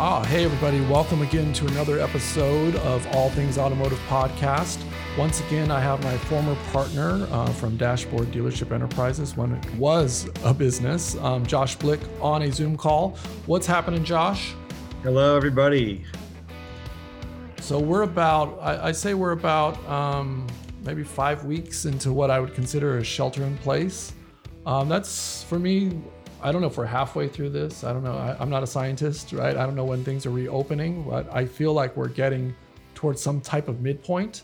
Ah, hey everybody, welcome again to another episode of All Things Automotive Podcast. Once again, I have my former partner uh, from Dashboard Dealership Enterprises when it was a business, um, Josh Blick, on a Zoom call. What's happening, Josh? Hello, everybody. So we're about, I, I say we're about um, maybe five weeks into what I would consider a shelter in place. Um, that's for me I don't know if we're halfway through this. I don't know. I, am not a scientist, right? I don't know when things are reopening, but I feel like we're getting towards some type of midpoint.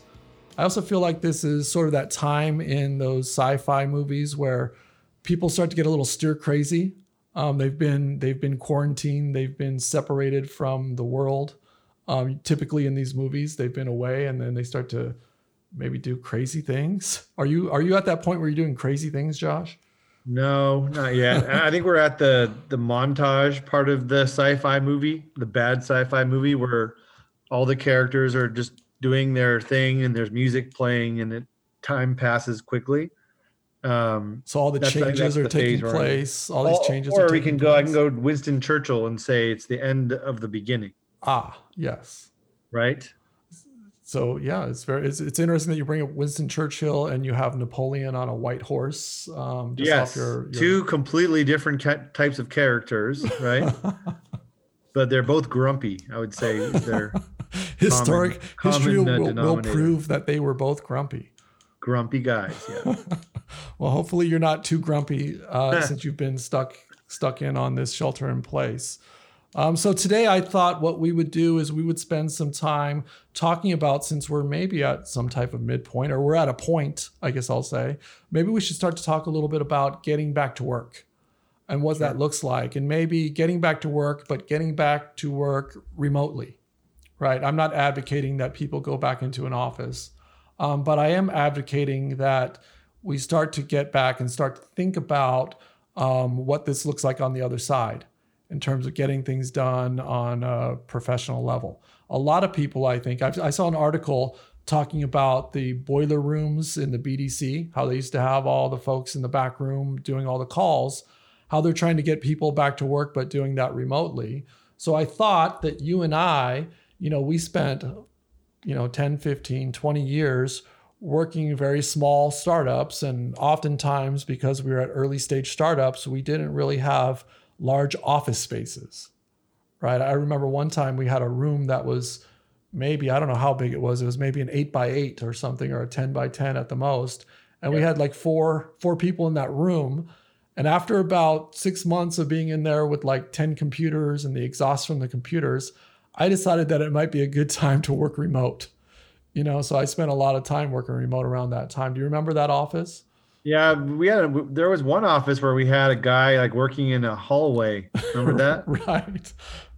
I also feel like this is sort of that time in those sci-fi movies where people start to get a little stir crazy. Um, they've been they've been quarantined. They've been separated from the world. Um, typically in these movies, they've been away, and then they start to maybe do crazy things. Are you are you at that point where you're doing crazy things, Josh? No, not yet. I think we're at the the montage part of the sci-fi movie, the bad sci-fi movie, where all the characters are just doing their thing and there's music playing and it time passes quickly. Um, so all the changes are taking place. All these changes. Or we can go. Place. I can go Winston Churchill and say it's the end of the beginning. Ah, yes. Right so yeah, it's very it's, it's interesting that you bring up Winston Churchill and you have Napoleon on a white horse. Um, yes, your, your... two completely different ca- types of characters, right? but they're both grumpy. I would say they're historic common, history common will, will prove that they were both grumpy. Grumpy guys, yeah. well, hopefully you're not too grumpy uh, since you've been stuck stuck in on this shelter in place. Um, so today I thought what we would do is we would spend some time talking about since we're maybe at some type of midpoint or we're at a point, I guess I'll say, maybe we should start to talk a little bit about getting back to work and what sure. that looks like and maybe getting back to work, but getting back to work remotely, right? I'm not advocating that people go back into an office, um, but I am advocating that we start to get back and start to think about um, what this looks like on the other side in terms of getting things done on a professional level. A lot of people, I think, I've, i saw an article talking about the boiler rooms in the BDC, how they used to have all the folks in the back room doing all the calls, how they're trying to get people back to work, but doing that remotely. So I thought that you and I, you know, we spent, you know, 10, 15, 20 years working very small startups. And oftentimes, because we were at early stage startups, we didn't really have large office spaces, right? I remember one time we had a room that was maybe, I don't know how big it was. It was maybe an eight by eight or something, or a 10 by 10 at the most. And yeah. we had like four, four people in that room. And after about six months of being in there with like 10 computers and the exhaust from the computers, I decided that it might be a good time to work remote. You know, so I spent a lot of time working remote around that time. Do you remember that office? Yeah, we had a, there was one office where we had a guy like working in a hallway. Remember that? right.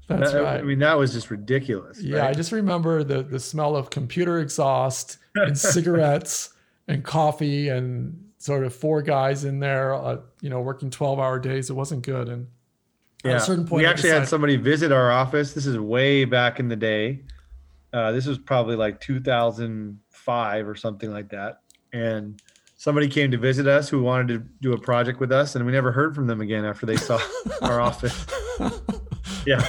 That's that, right. I mean, that was just ridiculous. Yeah, right? I just remember the the smell of computer exhaust and cigarettes and coffee and sort of four guys in there, uh, you know, working twelve hour days. It wasn't good. And yeah. at a certain point, we actually decided, had somebody visit our office. This is way back in the day. Uh, this was probably like 2005 or something like that, and somebody came to visit us who wanted to do a project with us, and we never heard from them again after they saw our office. Yeah,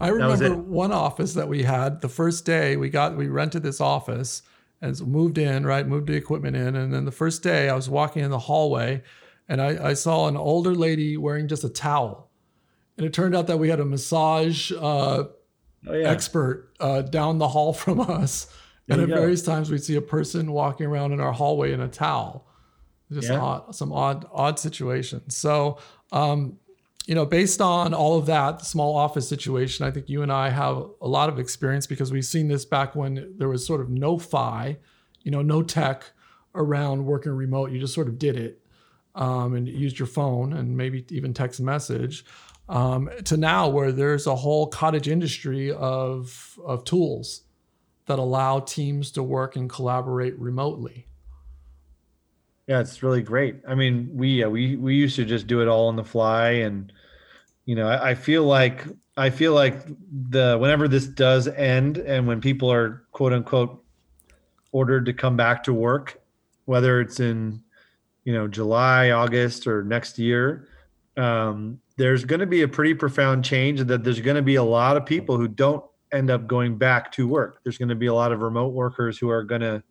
I remember one office that we had. The first day we got, we rented this office and moved in. Right, moved the equipment in, and then the first day I was walking in the hallway, and I, I saw an older lady wearing just a towel, and it turned out that we had a massage uh, oh, yeah. expert uh, down the hall from us and at go. various times we'd see a person walking around in our hallway in a towel. Just yeah. odd, some odd, odd situations. So, um, you know, based on all of that, the small office situation, I think you and I have a lot of experience because we've seen this back when there was sort of no fi, you know, no tech around working remote. You just sort of did it um, and used your phone and maybe even text message. Um, to now where there's a whole cottage industry of of tools that allow teams to work and collaborate remotely. Yeah, it's really great. I mean, we uh, we we used to just do it all on the fly, and you know, I, I feel like I feel like the whenever this does end, and when people are quote unquote ordered to come back to work, whether it's in you know July, August, or next year, um, there's going to be a pretty profound change that there's going to be a lot of people who don't end up going back to work. There's going to be a lot of remote workers who are going to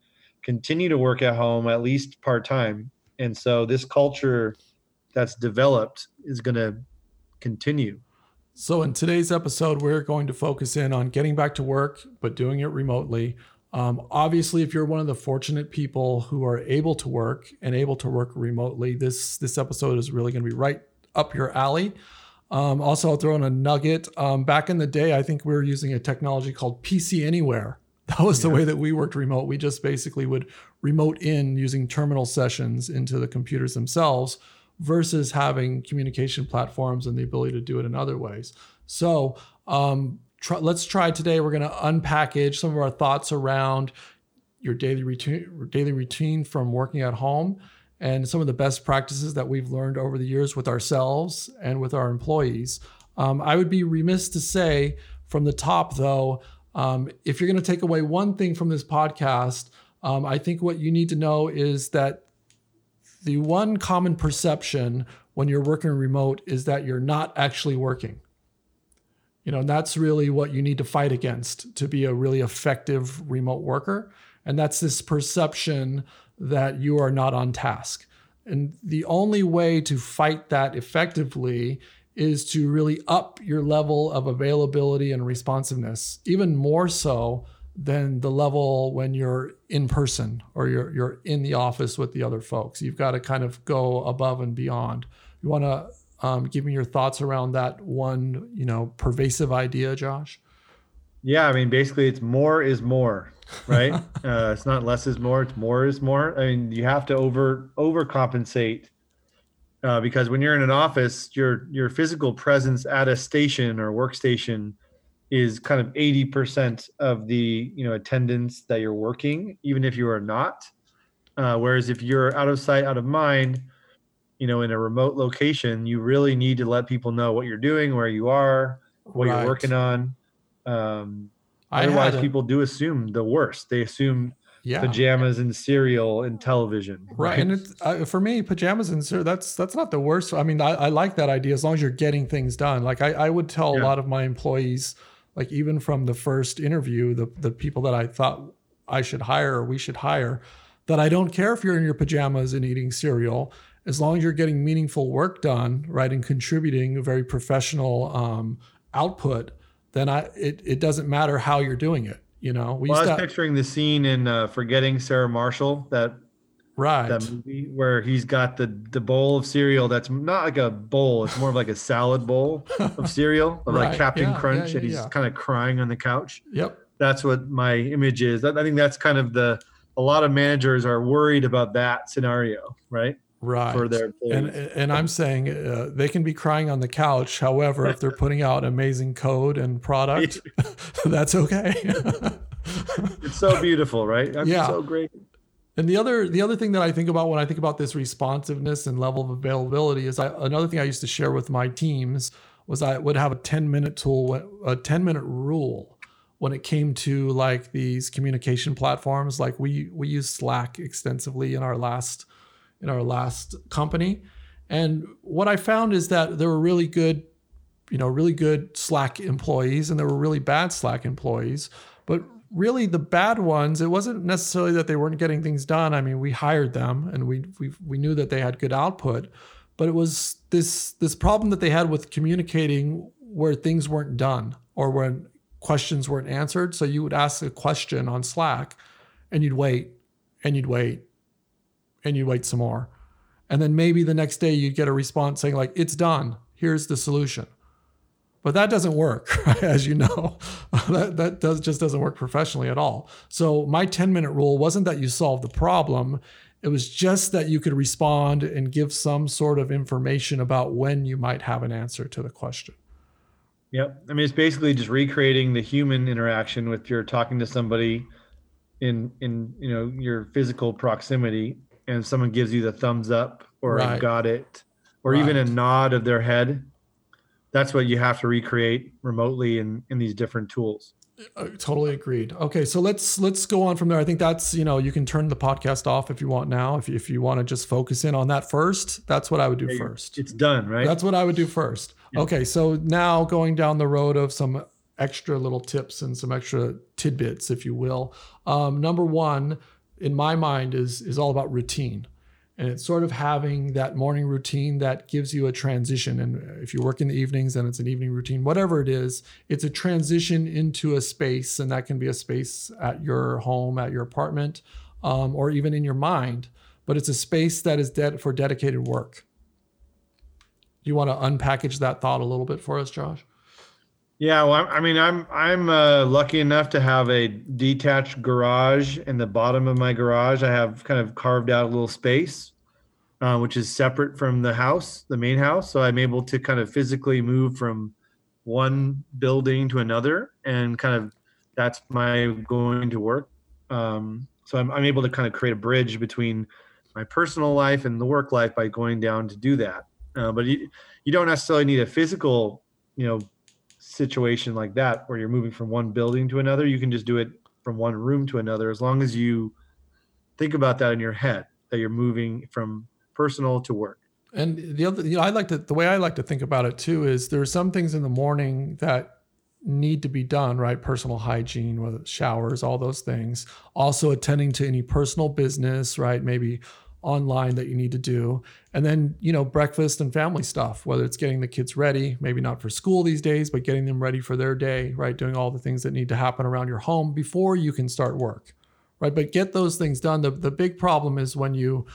continue to work at home at least part time. And so this culture that's developed is going to continue. So, in today's episode, we're going to focus in on getting back to work, but doing it remotely. Um, obviously, if you're one of the fortunate people who are able to work and able to work remotely, this this episode is really going to be right up your alley. Um, also, I'll throw in a nugget. Um, back in the day, I think we were using a technology called PC Anywhere. That was the way that we worked remote. We just basically would remote in using terminal sessions into the computers themselves versus having communication platforms and the ability to do it in other ways. So um, try, let's try today. We're going to unpackage some of our thoughts around your daily routine, daily routine from working at home, and some of the best practices that we've learned over the years with ourselves and with our employees. Um, I would be remiss to say from the top, though, um, if you're going to take away one thing from this podcast, um, I think what you need to know is that the one common perception when you're working remote is that you're not actually working. You know, and that's really what you need to fight against to be a really effective remote worker. And that's this perception that you are not on task. And the only way to fight that effectively is to really up your level of availability and responsiveness, even more so than the level when you're in person or you're you're in the office with the other folks. You've got to kind of go above and beyond. You want to um, give me your thoughts around that one, you know, pervasive idea, Josh? Yeah, I mean, basically, it's more is more, right? uh, it's not less is more; it's more is more. I mean, you have to over overcompensate uh, because when you're in an office, your your physical presence at a station or workstation is kind of 80% of the you know attendance that you're working even if you are not uh, whereas if you're out of sight out of mind you know in a remote location you really need to let people know what you're doing where you are what right. you're working on um, otherwise people do assume the worst they assume yeah. pajamas and cereal and television right, right. and it's, uh, for me pajamas and cereal that's that's not the worst i mean I, I, like that idea as long as you're getting things done like i, I would tell yeah. a lot of my employees like even from the first interview, the the people that I thought I should hire or we should hire, that I don't care if you're in your pajamas and eating cereal, as long as you're getting meaningful work done, right, and contributing a very professional um, output, then I it it doesn't matter how you're doing it. You know, we well, I was to, picturing the scene in uh, Forgetting Sarah Marshall that right. that movie where he's got the the bowl of cereal that's not like a bowl it's more of like a salad bowl of cereal of right. like captain yeah, crunch yeah, yeah, and he's kind of crying on the couch. Yep. That's what my image is. I think that's kind of the a lot of managers are worried about that scenario right right. for their employees. and and i'm saying uh, they can be crying on the couch. However if they're putting out amazing code and product that's okay. It's so beautiful right? That's yeah. so great. And the other the other thing that I think about when I think about this responsiveness and level of availability is I, another thing I used to share with my teams was I would have a 10 minute tool a 10 minute rule when it came to like these communication platforms. Like we we use Slack extensively in our last in our last company and what I found is that there were really good you know really good Slack employees and there were really bad Slack employees but really the bad ones, it wasn't necessarily that they weren't getting things done. I mean, we hired them and we we we knew that they had good output, but it was this this problem that they had with communicating where things weren't done or when questions weren't answered. So you would ask a question on Slack and you'd wait and you'd wait and you'd wait some more. And then maybe the next day you'd get a response saying like it's done. Here's the solution. But that doesn't work, as you know. that that does just doesn't work professionally at all. So my 10 minute rule wasn't that you solved the problem. It was just that you could respond and give some sort of information about when you might have an answer to the question. Yep. I mean, it's basically just recreating the human interaction with your talking to somebody in in you know your physical proximity, and someone gives you the thumbs up or right. got it, or right. even a nod of their head that's what you have to recreate remotely in in these different tools Uh, totally agreed. Okay, so let's let's go on from there. I think that's you know you can turn the podcast off if you want now. If you, if you want to just focus in on that first, that's what I would do yeah, first. It's done, right? That's what I would do first. Yeah. Okay, so now going down the road of some extra little tips and some extra tidbits, if you will. Um, number one, in my mind, is is all about routine. And it's sort of having that morning routine that gives you a transition. And if you work in the evenings then it's an evening routine. Whatever it is it's a transition into a space and that can be a space at your home at your apartment um, or even in your mind but it's a space that is dead for dedicated work. You want to unpackage that thought a little bit for us josh yeah, well, I mean, I'm I'm uh, lucky enough to have a detached garage. In the bottom of my garage, I have kind of carved out a little space, uh, which is separate from the house, the main house. So I'm able to kind of physically move from one building to another, and kind of that's my going to work. Um, so I'm I'm able to kind of create a bridge between my personal life and the work life by going down to do that. Uh, but you you don't necessarily need a physical, you know situation like that where you're moving from one building to another you can just do it from one room to another as long as you think about that in your head that you're moving from personal to work. And the other you know i like to the way i like to think about it too is there are some things in the morning that need to be done right? Personal hygiene whether showers all those things. Also attending to any personal business right? Maybe online that you need to do. And then, you know, breakfast and family stuff, whether it's getting the kids ready, maybe not for school these days, but getting them ready for their day, right? Doing all the things that need to happen around your home before you can start work, right? But get those things done. The, the big problem is when you,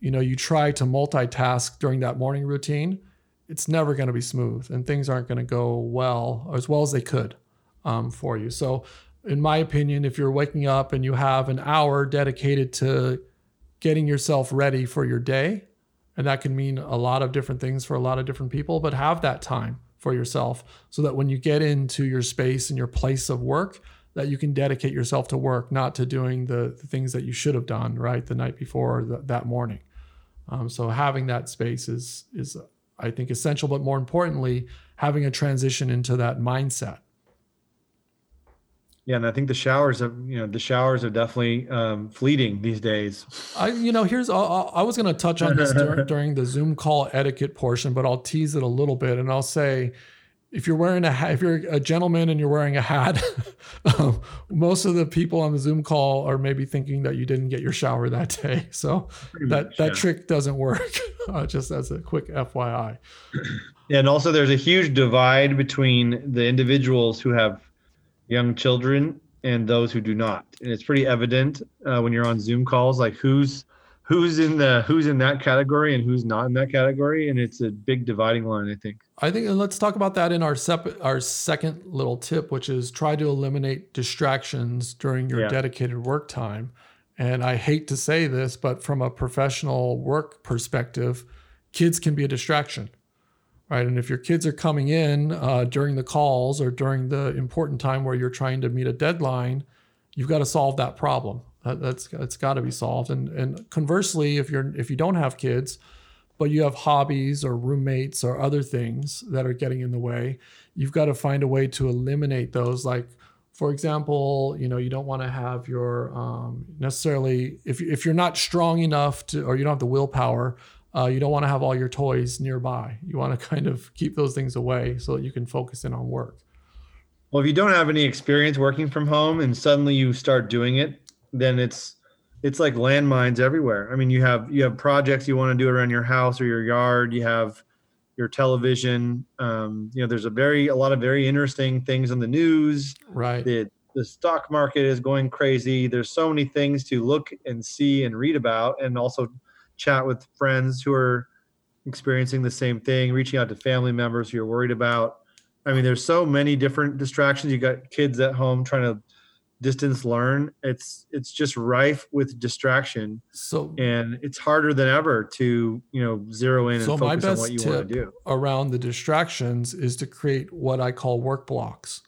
you know, you try to multitask during that morning routine, it's never going to be smooth and things aren't going to go well as well as they could um, for you. So, in my opinion, if you're waking up and you have an hour dedicated to getting yourself ready for your day. And that can mean a lot of different things for a lot of different people, but have that time for yourself so that when you get into your space and your place of work, that you can dedicate yourself to work, not to doing the, the things that you should have done right the night before or the, that morning. Um, so having that space is is I think essential, but more importantly, having a transition into that mindset yeah, and I think the showers have you know the showers are definitely um, fleeting these days. I you know here's I, I was going to touch on this during, during the Zoom call etiquette portion, but I'll tease it a little bit and I'll say if you're wearing a hat, if you're a gentleman and you're wearing a hat, um, most of the people on the Zoom call are maybe thinking that you didn't get your shower that day. So Pretty that much, that yeah. trick doesn't work. uh, just as a quick FYI. Yeah, and also there's a huge divide between the individuals who have young children and those who do not. And it's pretty evident uh, when you're on Zoom calls, like who's who's in the who's in that category and who's not in that category, and it's a big dividing line. I think. I think, and let's talk about that in our sep- our second little tip, which is try to eliminate distractions during your yeah. dedicated work time. And I hate to say this, but from a professional work perspective, kids can be a distraction right? And if your kids are coming in uh, during the calls or during the important time where you're trying to meet a deadline, you've got to solve that problem. That, that's it's got to be solved. And and conversely, if you're if you don't have kids, but you have hobbies or roommates or other things that are getting in the way, you've got to find a way to eliminate those. Like for example, you know, you don't want to have your um, necessarily if if you're not strong enough to or you don't have the willpower uh, you don't want to have all your toys nearby. You want to kind of keep those things away so that you can focus in on work. Well, if you don't have any experience working from home and suddenly you start doing it, then it's it's like landmines everywhere. I mean, you have you have projects you want to do around your house or your yard. You have your television. Um, you know, there's a very a lot of very interesting things in the news. Right. The the stock market is going crazy. There's so many things to look and see and read about, and also chat with friends who are experiencing the same thing, reaching out to family members who you're worried about. I mean, there's so many different distractions. You got kids at home trying to distance learn. It's it's just rife with distraction. So and it's harder than ever to you know zero in so and focus on what you want to do. Around the distractions is to create what I call work blocks.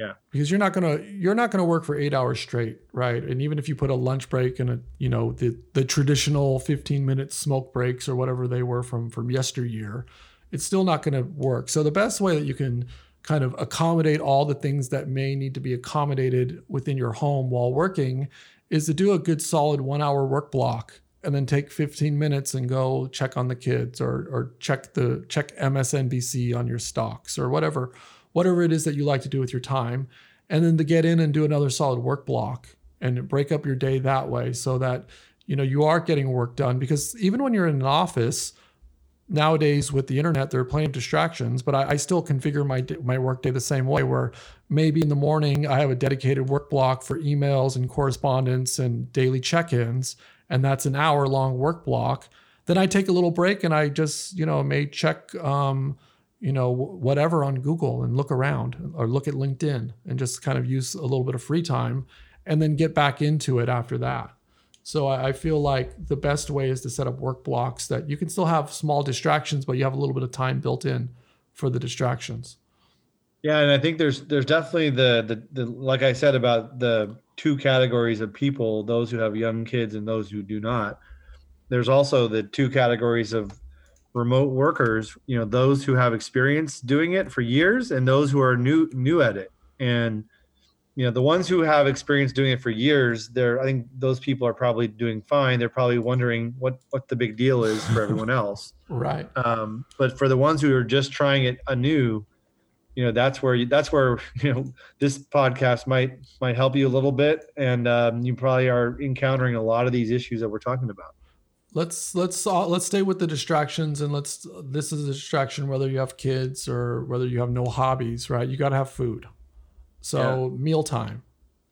Yeah. Because you're not gonna you're not gonna work for eight hours straight, right? And even if you put a lunch break and a you know the the traditional 15 minute smoke breaks or whatever they were from from yesteryear, it's still not gonna work. So the best way that you can kind of accommodate all the things that may need to be accommodated within your home while working is to do a good solid one hour work block and then take 15 minutes and go check on the kids or or check the check MSNBC on your stocks or whatever whatever it is that you like to do with your time and then to get in and do another solid work block and break up your day that way so that you know you are getting work done. Because even when you're in an office nowadays with the internet there are plenty of distractions but I, I still configure my my workday the same way where maybe in the morning i have a dedicated work block for emails and correspondence and daily check-ins and that's an hour long work block. Then i take a little break and i just you know may check um, you know whatever on google and look around or look at linkedin and just kind of use a little bit of free time and then get back into it after that so I, feel like the best way is to set up work blocks that you can still have small distractions, but you have a little bit of time built in for the distractions. Yeah, and I think there's there's definitely the, the the like I said about the two categories of people, those who have young kids and those who do not. There's also the two categories of remote workers, you know, those who have experience doing it for years and those who are new new at it. And you know the ones who have experience doing it for years they're i think those people are probably doing fine. They're probably wondering what what the big deal is for everyone else. Right. Um, but for the ones who are just trying it anew you know that's where you, that's where you know this podcast might might help you a little bit. And um, you probably are encountering a lot of these issues that we're talking about let's let's uh, let's stay with the distractions and let's this is a distraction whether you have kids or whether you have no hobbies right you got to have food so yeah. mealtime.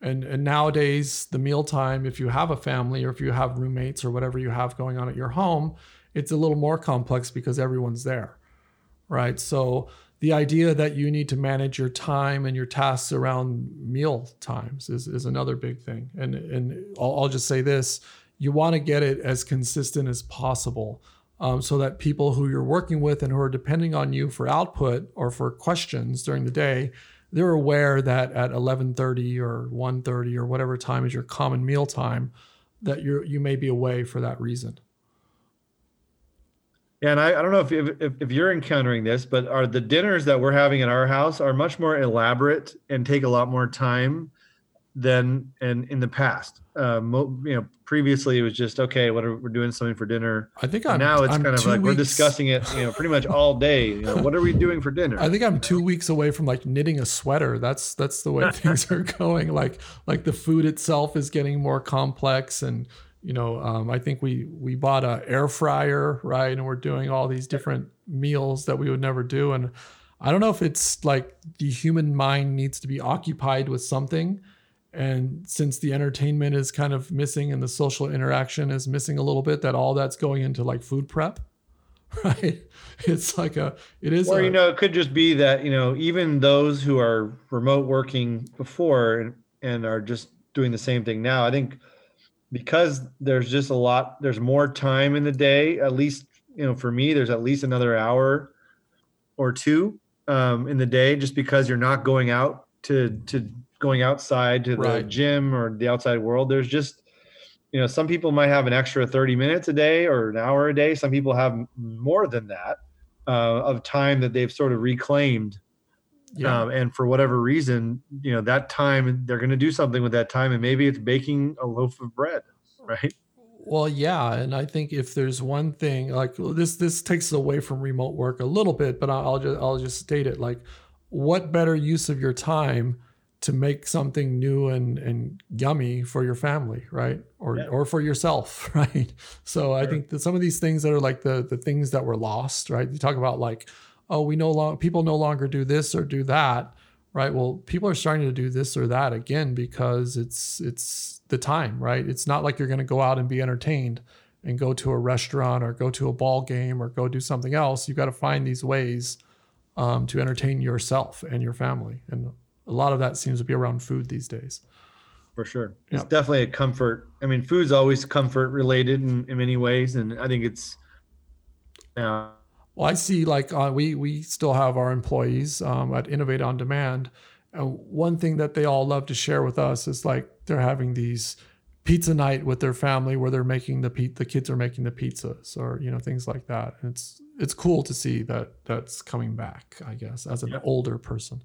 And and nowadays the mealtime, if you have a family or if you have roommates or whatever you have going on at your home, it's a little more complex because everyone's there. Right. So the idea that you need to manage your time and your tasks around meal times is, is another big thing. And and I'll, I'll just say this: you want to get it as consistent as possible, um, so that people who you're working with and who are depending on you for output or for questions during the day they're aware that at 11:30 or 1:30 or whatever time is your common meal time that you you may be away for that reason. Yeah, and I, I don't know if, if if you're encountering this, but are the dinners that we're having in our house are much more elaborate and take a lot more time than in in the past. Uh, mo, you know, previously it was just okay. What are we're doing something for dinner? I think I'm, now it's I'm kind of like weeks. we're discussing it. You know, pretty much all day. You know, what are we doing for dinner? I think I'm two weeks away from like knitting a sweater. That's that's the way things are going. Like like the food itself is getting more complex and you know um, i think we we bought a air fryer right and we're doing all these different meals that we would never do and i don't know if it's like the human mind needs to be occupied with something and since the entertainment is kind of missing and the social interaction is missing a little bit, that all that's going into like food prep, right? It's like a, it is. Or, a, you know, it could just be that, you know, even those who are remote working before and, and are just doing the same thing now, I think because there's just a lot, there's more time in the day, at least, you know, for me, there's at least another hour or two um, in the day just because you're not going out to, to going outside to the right. gym or the outside world. There's just, you know, some people might have an extra 30 minutes a day or an hour a day. Some people have more than that uh, of time that they've sort of reclaimed. Yeah. Um, and for whatever reason, you know, that time they're going to do something with that time, and maybe it's baking a loaf of bread, right? Well, yeah, and I think if there's one thing like this, this takes away from remote work a little bit, but I'll just I'll just state it like, what better use of your time to make something new and, and yummy for your family, right? Or yeah. or for yourself, right? So sure. I think that some of these things that are like the the things that were lost, right? You talk about like, oh, we no longer people no longer do this or do that, right? Well, people are starting to do this or that again because it's it's the time, right? It's not like you're going to go out and be entertained and go to a restaurant or go to a ball game or go do something else. You've got to find these ways um, to entertain yourself and your family and a lot of that seems to be around food these days. For sure. It's definitely a comfort. I mean, food's always comfort related in, in many ways. And I think it's, uh, well, I see like uh, we, we still have our employees um, at Innovate on Demand. And one thing that they all love to share with us is like they're having these pizza night with their family where they're making the pe- the kids are making the pizzas or you know things like that and it's it's cool to see that that's coming back. I guess as an yeah. older person.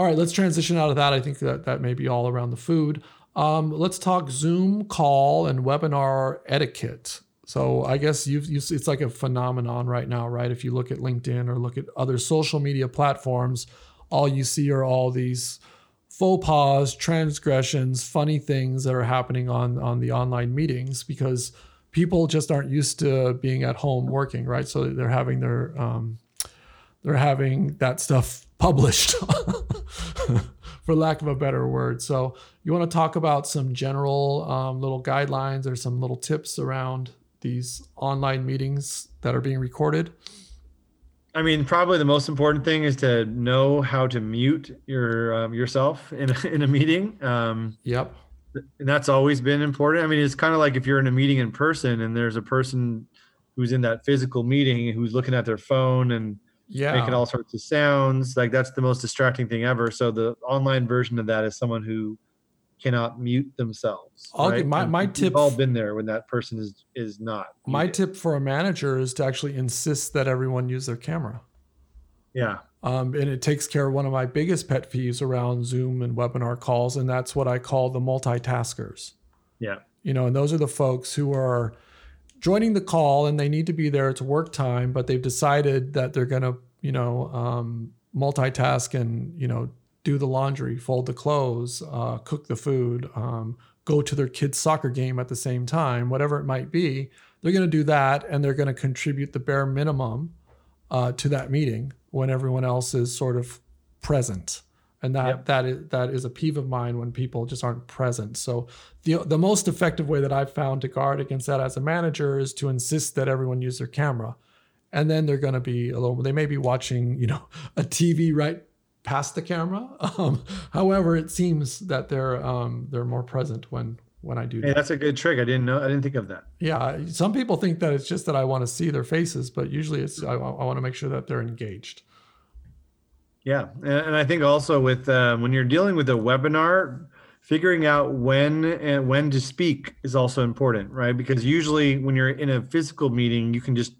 All right, let's transition out of that. I think that that may be all around the food. Um, let's talk Zoom call and webinar etiquette. So I guess you've, you, it's like a phenomenon right now, right? If you look at LinkedIn or look at other social media platforms, all you see are all these faux pas, transgressions, funny things that are happening on on the online meetings because people just aren't used to being at home working, right? So they're having their um, they're having that stuff published, for lack of a better word. So you want to talk about some general um, little guidelines or some little tips around these online meetings that are being recorded. I mean, probably the most important thing is to know how to mute your um, yourself in a, in a meeting. Um, yep. And that's always been important. I mean, it's kind of like if you're in a meeting in person and there's a person who's in that physical meeting who's looking at their phone and yeah. making all sorts of sounds. Like that's the most distracting thing ever. So the online version of that is someone who cannot mute themselves. I'll, Right? My, my tip. We've all been there when that person is is not. Muted. My tip for a manager is to actually insist that everyone use their camera. Yeah. Um, and it takes care of one of my biggest pet peeves around Zoom and webinar calls, and that's what I call the multitaskers. Yeah. You know, and those are the folks who are joining the call and they need to be there. It's work time, but they've decided that they're going to, you know, um, multitask and you know do the laundry, fold the clothes, uh, cook the food, um, go to their kid's soccer game at the same time, whatever it might be. They're going to do that and they're going to contribute the bare minimum uh, to that meeting when everyone else is sort of present. And that, yep. that is that is a peeve of mine when people just aren't present. So the the most effective way that I've found to guard against that as a manager is to insist that everyone use their camera and then they're going to be a little they may be watching you know a tv right past the camera. Um, however, it seems that they're um, they're more present when when I do. Hey, that. that's a good trick. I didn't know. I didn't think of that. Yeah, some people think that it's just that I want to see their faces, but usually it's I, I want to make sure that they're engaged. Yeah, and I think also with uh, when you're dealing with a webinar, figuring out when and when to speak is also important, right? Because usually when you're in a physical meeting, you can just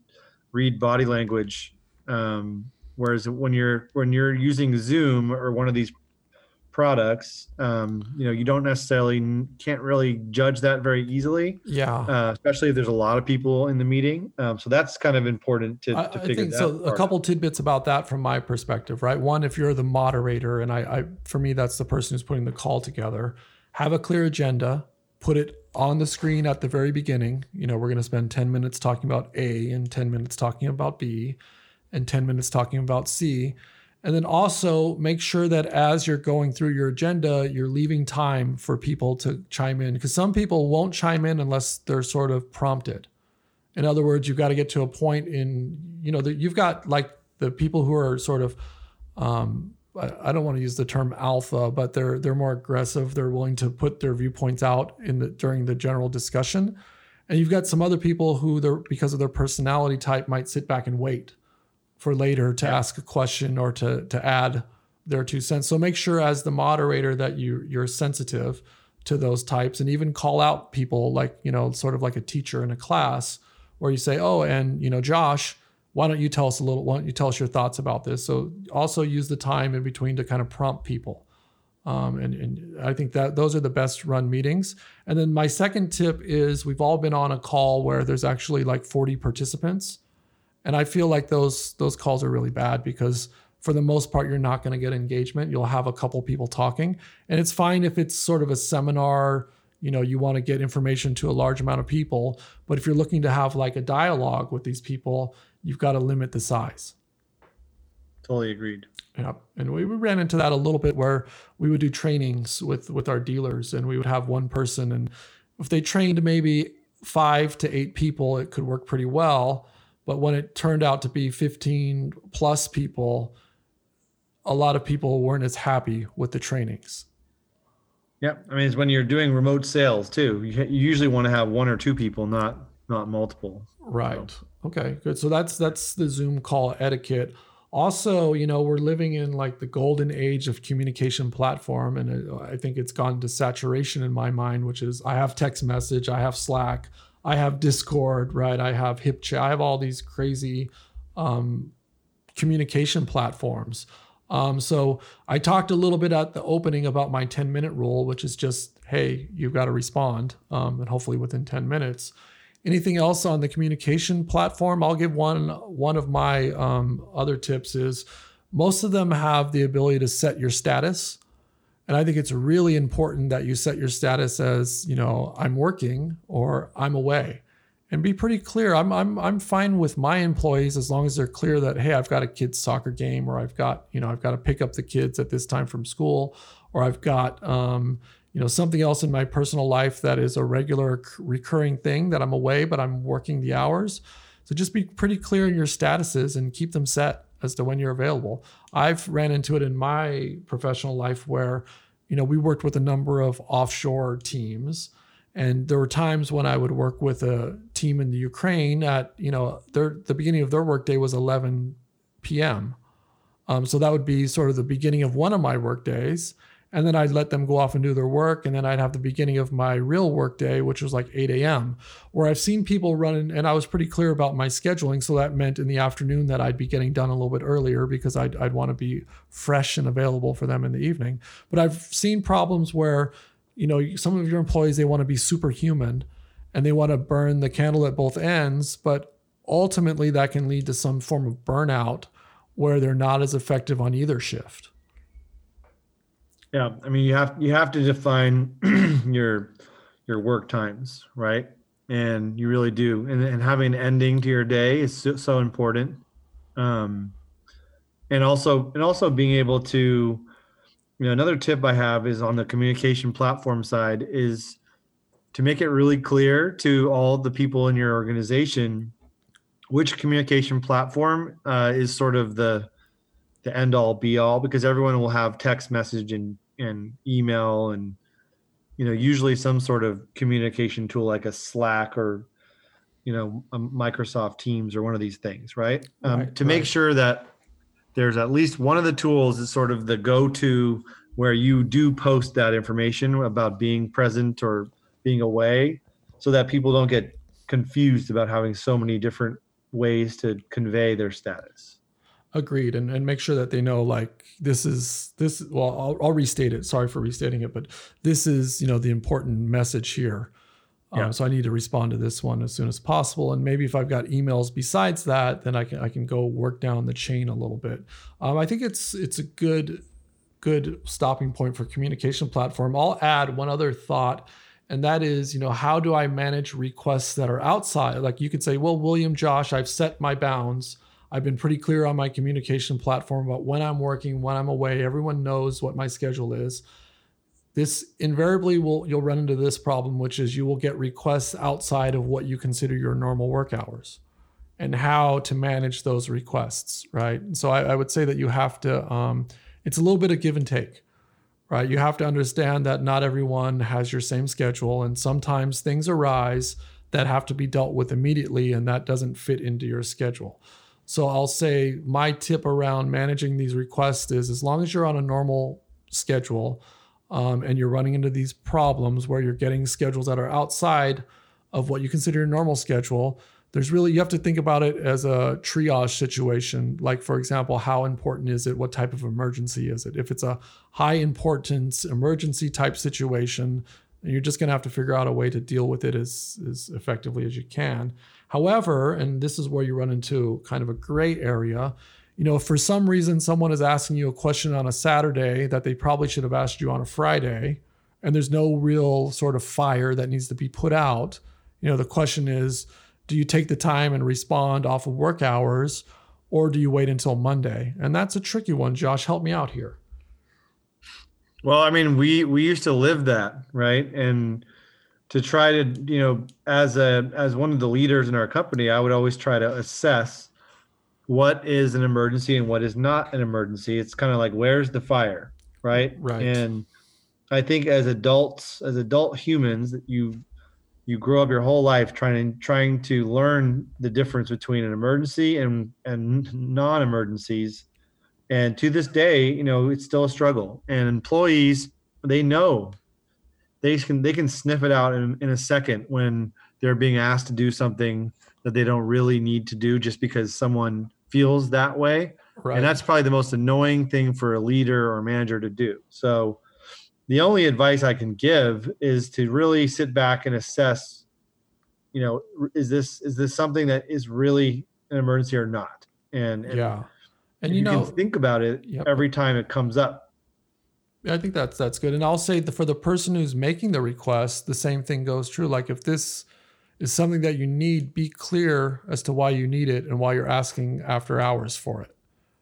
read body language. Um, Whereas when you're when you're using Zoom or one of these products, um, you know, you don't necessarily can't really judge that very easily. Yeah. Uh, especially if there's a lot of people in the meeting. Um, so that's kind of important to, to I, figure I think so. A couple out. tidbits about that from my perspective, right? One, if you're the moderator, and I, I, for me, that's the person who's putting the call together. Have a clear agenda. Put it on the screen at the very beginning. You know, we're going to spend 10 minutes talking about A and 10 minutes talking about B and 10 minutes talking about C. And then also make sure that as you're going through your agenda, you're leaving time for people to chime in because some people won't chime in unless they're sort of prompted. In other words, you've got to get to a point in, you know, that you've got like the people who are sort of, um, I, don't want to use the term alpha, but they're they're more aggressive. They're willing to put their viewpoints out in the during the general discussion. And you've got some other people who, they're because of their personality type, might sit back and wait for later to ask a question or to to add their two cents. So make sure as the moderator that you you're sensitive to those types and even call out people like, you know, sort of like a teacher in a class where you say, "Oh, and you know, Josh, why don't you tell us a little why don't you tell us your thoughts about this?" So also use the time in between to kind of prompt people. Um, and, and I think that those are the best run meetings. And then my second tip is we've all been on a call where there's actually like 40 participants and I feel like those those calls are really bad because for the most part you're not going to get engagement. You'll have a couple people talking, and it's fine if it's sort of a seminar. You know, you want to get information to a large amount of people, but if you're looking to have like a dialogue with these people, you've got to limit the size. Totally agreed. Yeah, and we, we ran into that a little bit where we would do trainings with with our dealers, and we would have one person, and if they trained maybe five to eight people, it could work pretty well but when it turned out to be 15 plus people, a lot of people weren't as happy with the trainings. Yeah, I mean, it's when you're doing remote sales too. You, you usually want to have one or two people, not not multiple. Right. So. Okay. Good. So that's that's the Zoom call etiquette. Also, you know, we're living in like the golden age of communication platform, and uh, I think it's gone to saturation in my mind. Which is, I have text message, I have Slack, I have Discord, right? I have HipChat. I have all these crazy um, communication platforms. Um, so I talked a little bit at the opening about my 10 minute rule, which is just, hey, you've got to respond, um, and hopefully within 10 minutes. Anything else on the communication platform? I'll give one. One of my um, other tips is most of them have the ability to set your status. And I think it's really important that you set your status as, you know, I'm working or I'm away and be pretty clear. I'm, I'm, I'm fine with my employees as long as they're clear that, hey, I've got a kid's soccer game or I've got, you know, I've got to pick up the kids at this time from school or I've got, um, you know, something else in my personal life that is a regular recurring thing that I'm away, but I'm working the hours. So just be pretty clear in your statuses and keep them set as to when you're available. I've ran into it in my professional life where, you know, we worked with a number of offshore teams. And there were times when I would work with a team in the Ukraine at, you know, their the beginning of their workday was 11 p.m. Um, so that would be sort of the beginning of one of my work days and then I'd let them go off and do their work, and then I'd have the beginning of my real work day, which was like 8 a.m. Where I've seen people running, and I was pretty clear about my scheduling, so that meant in the afternoon that I'd be getting done a little bit earlier because I'd, I'd want to be fresh and available for them in the evening. But I've seen problems where, you know, some of your employees they want to be superhuman, and they want to burn the candle at both ends, but ultimately that can lead to some form of burnout where they're not as effective on either shift. Yeah, I mean you have you have to define your your work times, right? And you really do. And, and having an ending to your day is so, so important. Um, and also and also being able to, you know, another tip I have is on the communication platform side is to make it really clear to all the people in your organization which communication platform uh, is sort of the the end all be all because everyone will have text message and, and email and you know usually some sort of communication tool like a slack or you know microsoft teams or one of these things right, um, right to right. make sure that there's at least one of the tools is sort of the go-to where you do post that information about being present or being away so that people don't get confused about having so many different ways to convey their status agreed and, and make sure that they know like this is this well I'll, I'll restate it. Sorry for restating it but this is you know the important message here. Um, yeah. so i need to respond to this one as soon as possible and maybe if i've got emails besides that then i can i can go work down the chain a little bit. Um, i think it's it's a good good stopping point for communication platform. I'll add one other thought and that is you know how do i manage requests that are outside? Like you could say well william josh i've set my bounds I've been pretty clear on my communication platform about when I'm working, when I'm away. Everyone knows what my schedule is. This invariably will you'll run into this problem, which is you will get requests outside of what you consider your normal work hours and how to manage those requests, right? So I, I would say that you have to um, it's a little bit of give and take right? You have to understand that not everyone has your same schedule, and sometimes things arise that have to be dealt with immediately, and that doesn't fit into your schedule. So I'll say my tip around managing these requests is as long as you're on a normal schedule um, and you're running into these problems where you're getting schedules that are outside of what you consider your normal schedule, there's really, you have to think about it as a triage situation. Like, for example, how important is it? What type of emergency is it? If it's a high importance emergency type situation, you're just going to have to figure out a way to deal with it as, as effectively as you can. However, and this is where you run into kind of a gray area, you know, if for some reason someone is asking you a question on a Saturday that they probably should have asked you on a Friday, and there's no real sort of fire that needs to be put out, you know, the question is, do you take the time and respond off of work hours, or do you wait until Monday? And that's a tricky one. Josh, help me out here. Well, I mean, we we used to live that, right? And to try to you know as a as one of the leaders in our company i would always try to assess what is an emergency and what is not an emergency. It's kind of like where's the fire right? Right. And i think as adults as adult humans you you grow up your whole life trying trying to learn the difference between an emergency and and non-emergencies. And to this day you know it's still a struggle. And employees they know they can they can sniff it out in, in a second when they're being asked to do something that they don't really need to do just because someone feels that way. Right. And that's probably the most annoying thing for a leader or manager to do. So the only advice I can give is to really sit back and assess, you know, is this is this something that is really an emergency or not? And, and yeah. And you, you know, think about it yep. every time it comes up. I think that's that's good. And I'll say the, for the person who's making the request, the same thing goes true. Like if this is something that you need, be clear as to why you need it and why you're asking after hours for it.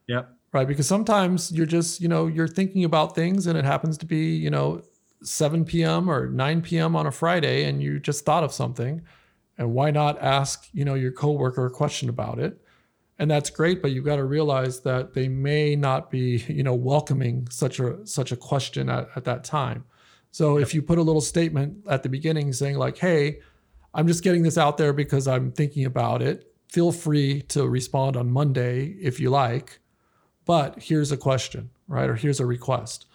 Yep. Right. Because sometimes you're just, you know, you're thinking about things and it happens to be, you know, 7 p.m. or 9 p.m. on a Friday and you just thought of something. And why not ask, you know, your coworker a question about it? And that's great, but you've got to realize that they may not be, you know, welcoming such a such a question at, at that time. So if you put a little statement at the beginning saying like, hey, I'm just getting this out there because I'm thinking about it. Feel free to respond on Monday if you like, but here's a question, right? Or here's a request.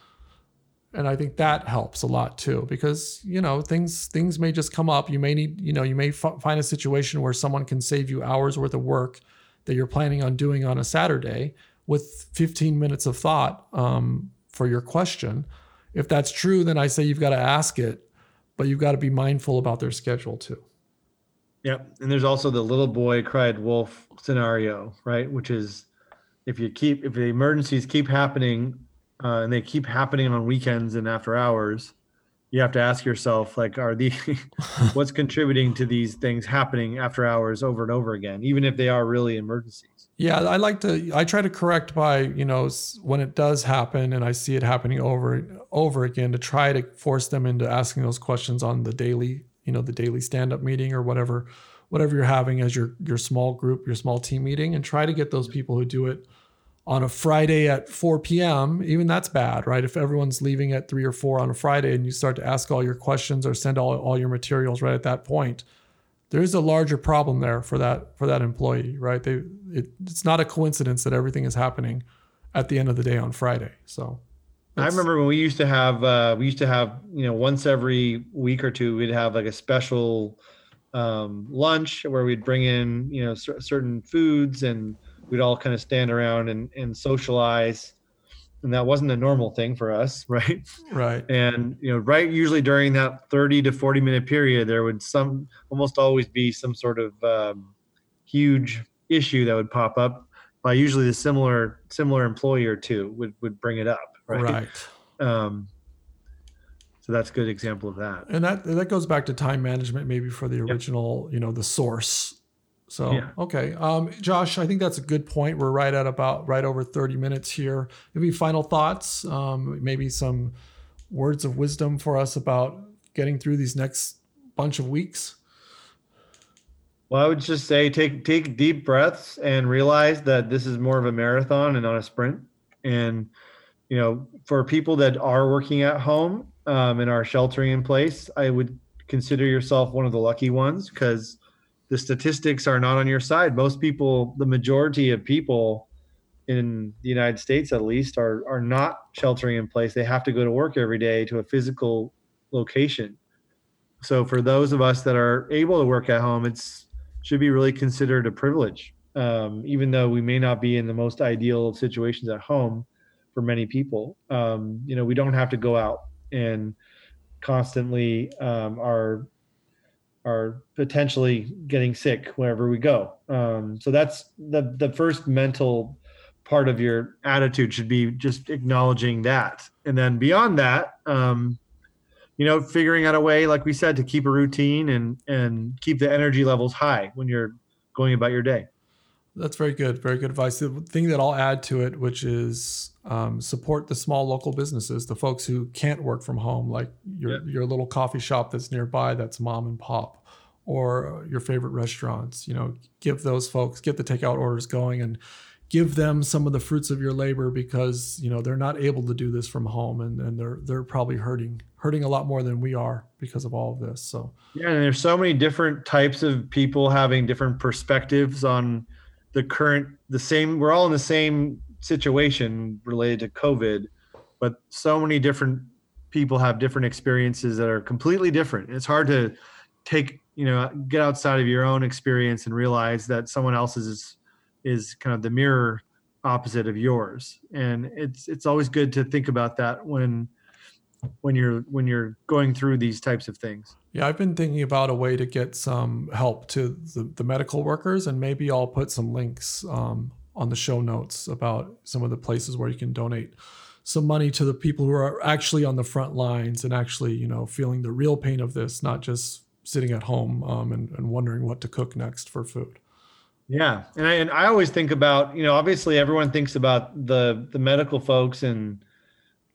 And I think that helps a lot too, because you know things things may just come up. You may need, you know, you may f- find a situation where someone can save you hours worth of work that you're planning on doing on a Saturday with 15 minutes of thought um, for your question. If that's true, then I say you've got to ask it but you've got to be mindful about their schedule too. Yep. And there's also the little boy cried wolf scenario, right? Which is if you keep, if the emergencies keep happening uh, and they keep happening on weekends and after hours, you have to ask yourself, like, are the, what's contributing to these things happening after hours over and over again, even if they are really emergencies? Yeah, I like to. I try to correct by you know when it does happen and I see it happening over over again to try to force them into asking those questions on the daily you know the daily stand up meeting or whatever whatever you're having as your your small group your small team meeting and try to get those people who do it on a Friday at 4 p.m. Even that's bad, right? If everyone's leaving at three or four on a Friday and you start to ask all your questions or send all, all your materials right at that point, there's a larger problem there for that for that employee, right? They it, it's not a coincidence that everything is happening at the end of the day on Friday. So I remember when we used to have uh, we used to have you know once every week or two we'd have like a special um, lunch where we'd bring in you know certain foods and we'd all kind of stand around and, and socialize. And that wasn't a normal thing for us right? Right. And you know right usually during that 30 to 40 minute period there would some almost always be some sort of um, huge issue that would pop up by usually the similar similar employee or two would would bring it up right? Right. Um, so that's a good example of that. And that that goes back to time management maybe for the original yep. you know the source so yeah. okay, um, Josh, I think that's a good point. We're right at about right over thirty minutes here. Maybe final thoughts, um, maybe some words of wisdom for us about getting through these next bunch of weeks. Well, I would just say take take deep breaths and realize that this is more of a marathon and not a sprint. And you know, for people that are working at home um, and are sheltering in place, I would consider yourself one of the lucky ones because the statistics are not on your side. Most people, the majority of people in the United States at least are are not sheltering in place. They have to go to work every day to a physical location. So for those of us that are able to work at home, it's should be really considered a privilege. Um, even though we may not be in the most ideal of situations at home for many people, um, you know, we don't have to go out and constantly um, are are potentially getting sick wherever we go. Um, so that's the the first mental part of your attitude should be just acknowledging that, and then beyond that, um, you know, figuring out a way, like we said, to keep a routine and and keep the energy levels high when you're going about your day. That's very good. Very good advice. The thing that I'll add to it, which is um, support the small local businesses, the folks who can't work from home, like your yeah. your little coffee shop that's nearby, that's mom and pop, or your favorite restaurants. You know, give those folks get the takeout orders going and give them some of the fruits of your labor because you know they're not able to do this from home and, and they're they're probably hurting hurting a lot more than we are because of all of this. So yeah, and there's so many different types of people having different perspectives on the current the same we're all in the same situation related to covid but so many different people have different experiences that are completely different. It's hard to take you know get outside of your own experience and realize that someone else's is is kind of the mirror opposite of yours. And it's it's always good to think about that when when you're when you're going through these types of things? Yeah i've been thinking about a way to get some help to the, the medical workers and maybe i'll put some links um, on the show notes about some of the places where you can donate some money to the people who are actually on the front lines and actually you know feeling the real pain of this not just sitting at home um, and, and wondering what to cook next for food. Yeah, and I and I always think about you know obviously everyone thinks about the the medical folks and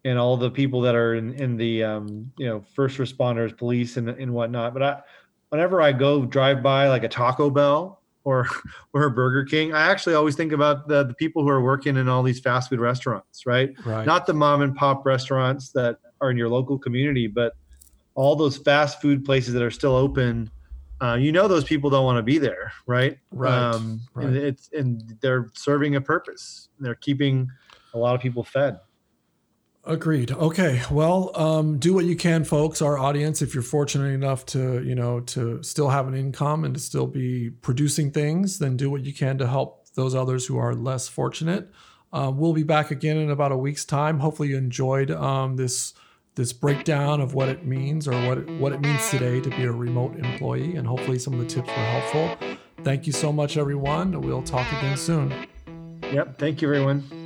and all the people that are in in the um, you know first responders, police, and and whatnot. But I, whenever I go drive by like a Taco Bell or or a Burger King, I actually always think about the the people who are working in all these fast food restaurants, right? Right. Not the mom and pop restaurants that are in your local community, but all those fast food places that are still open uh, you know those people don't want to be there, right? Right. Um, right. And it's and they're serving a purpose. They're keeping a lot of people fed. Agreed. Okay. Well, um, do what you can, folks. Our audience, if you're fortunate enough to, you know, to still have an income and to still be producing things, then do what you can to help those others who are less fortunate. Uh, we'll be back again in about a week's time. Hopefully, you enjoyed um, this this breakdown of what it means or what it, what it means today to be a remote employee. And hopefully, some of the tips were helpful. Thank you so much, everyone. We'll talk again soon. Yep. Thank you, everyone.